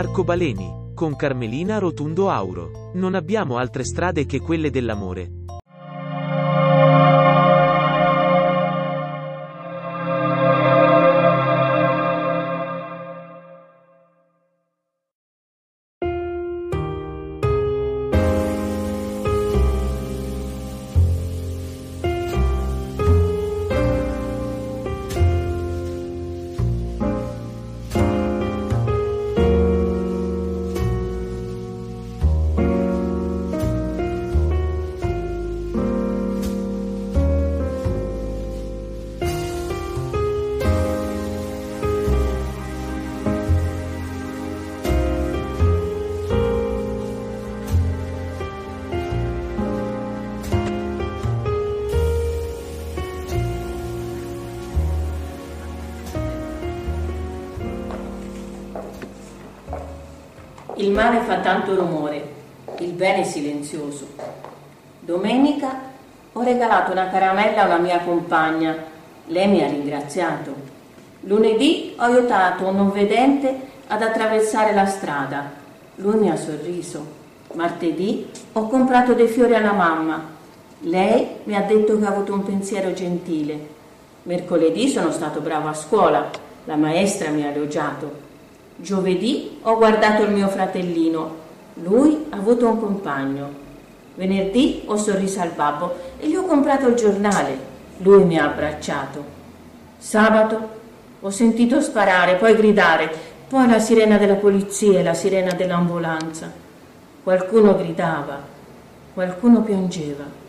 Arcobaleni, con Carmelina Rotundo Auro. Non abbiamo altre strade che quelle dell'amore. Il male fa tanto rumore, il bene è silenzioso. Domenica ho regalato una caramella a una mia compagna, lei mi ha ringraziato. Lunedì ho aiutato un non vedente ad attraversare la strada, lui mi ha sorriso. Martedì ho comprato dei fiori alla mamma, lei mi ha detto che ha avuto un pensiero gentile. Mercoledì sono stato bravo a scuola, la maestra mi ha elogiato. Giovedì ho guardato il mio fratellino, lui ha avuto un compagno. Venerdì ho sorriso al babbo e gli ho comprato il giornale, lui mi ha abbracciato. Sabato ho sentito sparare, poi gridare, poi la sirena della polizia e la sirena dell'ambulanza. Qualcuno gridava, qualcuno piangeva.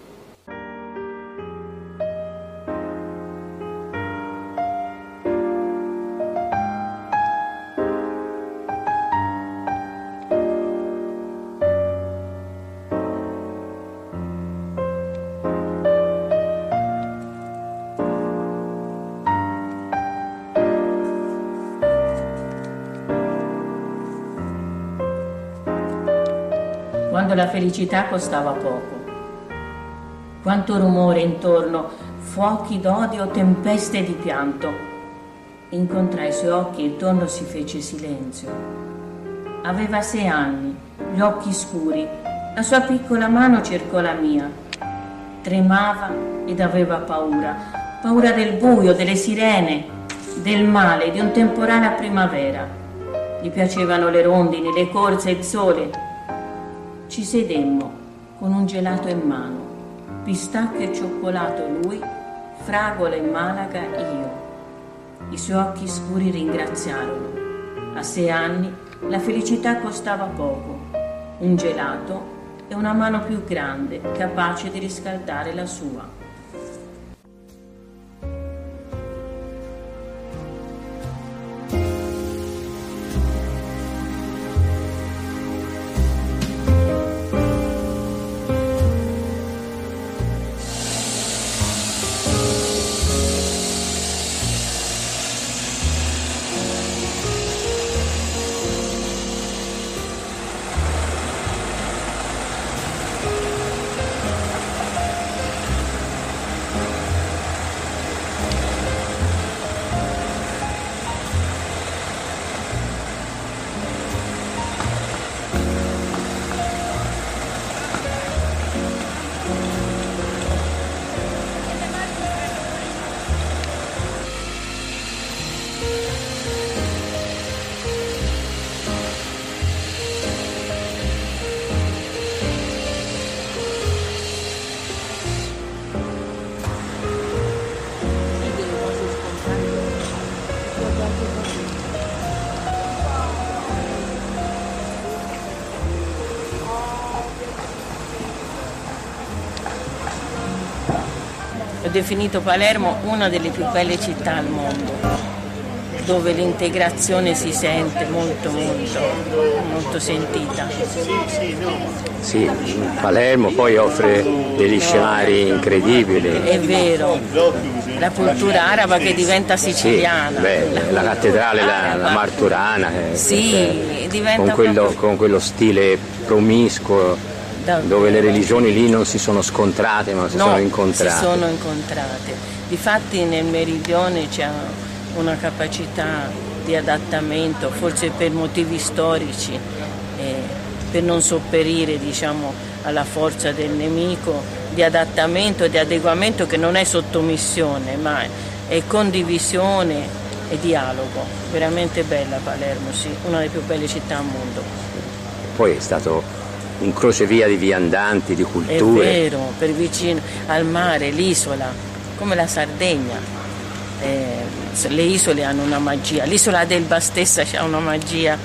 Quando la felicità costava poco. Quanto rumore intorno, fuochi d'odio, tempeste di pianto. Incontrai i suoi occhi e intorno si fece silenzio. Aveva sei anni, gli occhi scuri, la sua piccola mano cercò la mia. Tremava ed aveva paura, paura del buio, delle sirene, del male, di un temporale a primavera. Gli piacevano le rondini, le corse, il sole, ci sedemmo con un gelato in mano, pistacchio e cioccolato lui, fragola e malaga io. I suoi occhi scuri ringraziarono. A sei anni la felicità costava poco, un gelato e una mano più grande capace di riscaldare la sua. Definito Palermo una delle più belle città al mondo dove l'integrazione si sente molto molto molto sentita. Sì, Palermo poi offre degli scenari incredibili. È vero, la cultura araba che diventa siciliana. Sì, beh, la cattedrale, la, la Marturana, eh, sì, diventa con quello, proprio... con quello stile promiscuo dove le religioni lì non si sono scontrate ma si no, sono incontrate. Si sono incontrate. Difatti nel meridione c'è una capacità di adattamento, forse per motivi storici, eh, per non sopperire diciamo, alla forza del nemico, di adattamento e di adeguamento che non è sottomissione, ma è condivisione e dialogo. Veramente bella Palermo, sì, una delle più belle città al mondo. Poi è stato un crocevia di viandanti, di culture. È vero, per vicino al mare, l'isola, come la Sardegna eh, le isole hanno una magia, l'isola d'Elba stessa ha una magia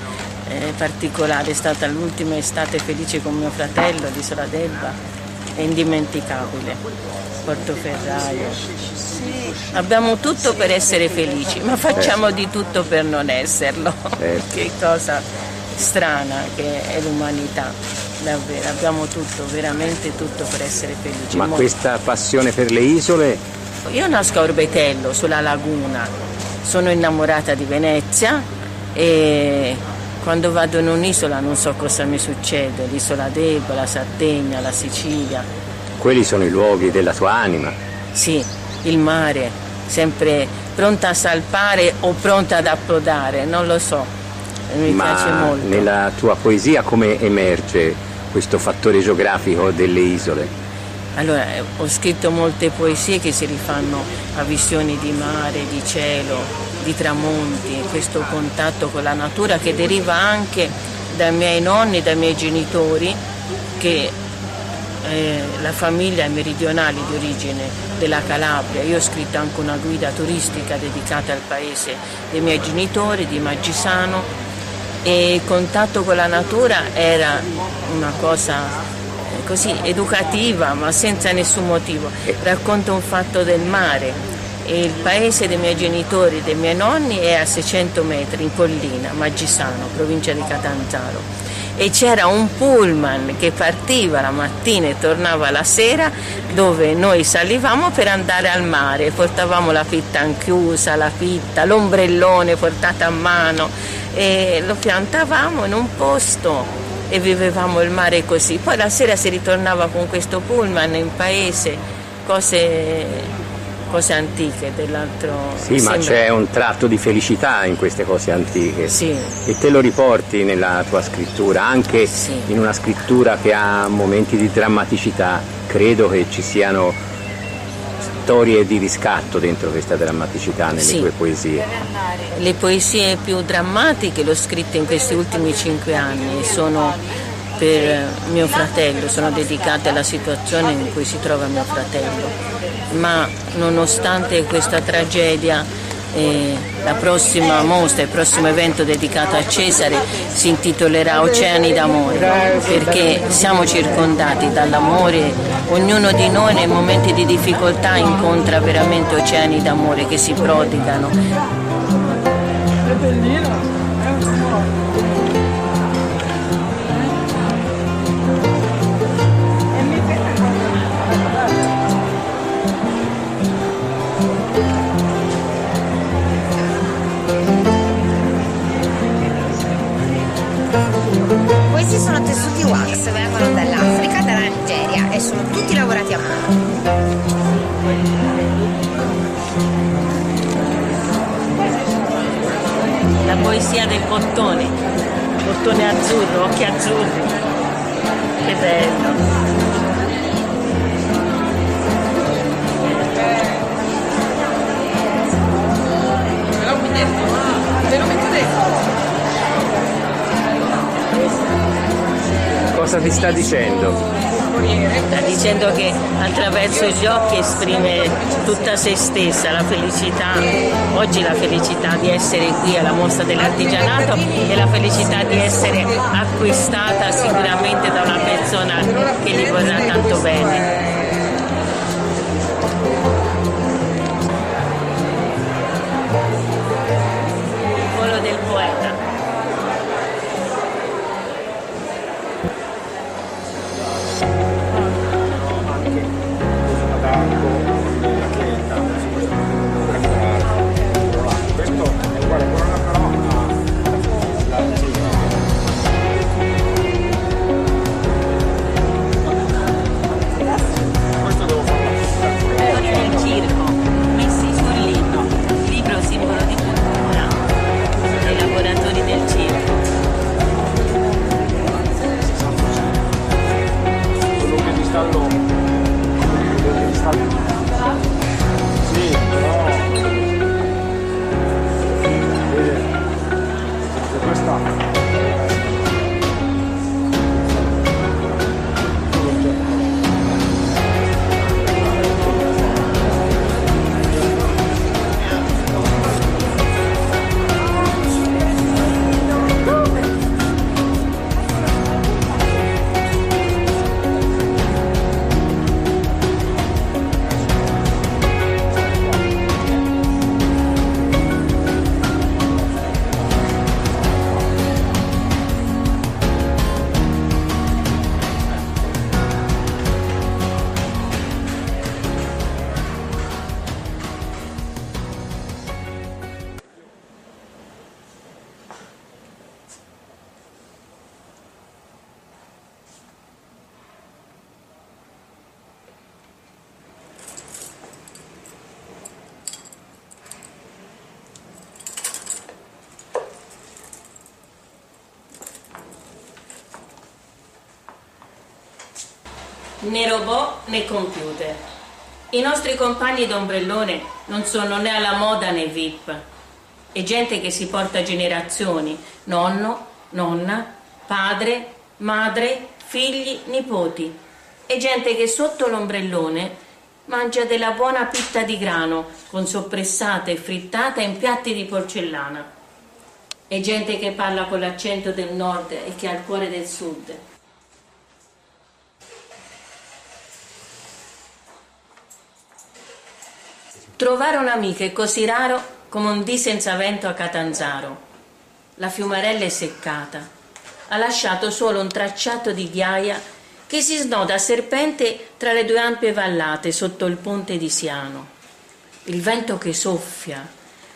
eh, particolare, è stata l'ultima estate felice con mio fratello, l'isola d'Elba, è indimenticabile, Portoferraio. Abbiamo tutto per essere felici, ma facciamo di tutto per non esserlo. che cosa strana che è l'umanità, davvero, abbiamo tutto, veramente tutto per essere felici. Ma Molto. questa passione per le isole io nasco a Orbetello, sulla laguna, sono innamorata di Venezia e quando vado in un'isola non so cosa mi succede, l'isola d'Elba, la Sardegna, la Sicilia. Quelli sono i luoghi della tua anima? Sì, il mare, sempre pronta a salpare o pronta ad approdare, non lo so, mi Ma piace molto. Nella tua poesia come emerge questo fattore geografico delle isole? Allora, eh, ho scritto molte poesie che si rifanno a visioni di mare, di cielo, di tramonti, questo contatto con la natura che deriva anche dai miei nonni, dai miei genitori, che eh, la famiglia è meridionale di origine della Calabria. Io ho scritto anche una guida turistica dedicata al paese dei miei genitori, di Maggisano, e il contatto con la natura era una cosa così educativa ma senza nessun motivo. Racconto un fatto del mare. Il paese dei miei genitori, dei miei nonni è a 600 metri in collina, Maggisano, provincia di Catanzaro. E c'era un pullman che partiva la mattina e tornava la sera dove noi salivamo per andare al mare, portavamo la fitta chiusa, la fitta, l'ombrellone portato a mano e lo piantavamo in un posto e vivevamo il mare così. Poi la sera si ritornava con questo pullman in paese, cose, cose antiche dell'altro. Sì, ma c'è un tratto di felicità in queste cose antiche. Sì. E te lo riporti nella tua scrittura, anche sì. in una scrittura che ha momenti di drammaticità. Credo che ci siano storie di riscatto dentro questa drammaticità nelle sì. tue poesie. Le poesie più drammatiche le ho scritte in questi ultimi cinque anni, sono per mio fratello, sono dedicate alla situazione in cui si trova mio fratello, ma nonostante questa tragedia la prossima mostra, il prossimo evento dedicato a Cesare si intitolerà Oceani d'amore, perché siamo circondati dall'amore, ognuno di noi nei momenti di difficoltà incontra veramente oceani d'amore che si prodigano. Che bello. Cosa ti sta dicendo? Sta dicendo che attraverso gli occhi esprime tutta se stessa, la felicità, oggi la felicità di essere qui alla mostra dell'artigianato e la felicità di essere acquistata sicuramente da una persona che gli vorrà né robot né computer. I nostri compagni d'ombrellone non sono né alla moda né VIP. È gente che si porta generazioni, nonno, nonna, padre, madre, figli, nipoti. È gente che sotto l'ombrellone mangia della buona pitta di grano con soppressata e frittata in piatti di porcellana. È gente che parla con l'accento del nord e che ha il cuore del sud. Trovare un'amica è così raro come un dì senza vento a Catanzaro. La fiumarella è seccata. Ha lasciato solo un tracciato di ghiaia che si snoda a serpente tra le due ampie vallate sotto il ponte di Siano. Il vento che soffia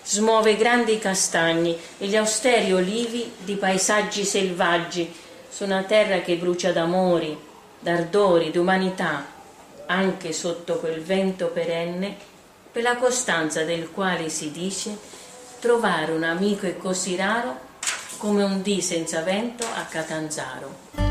smuove grandi castagni e gli austeri olivi di paesaggi selvaggi su una terra che brucia d'amori, d'ardori, d'umanità, anche sotto quel vento perenne per la costanza del quale si dice trovare un amico è così raro come un dì senza vento a Catanzaro.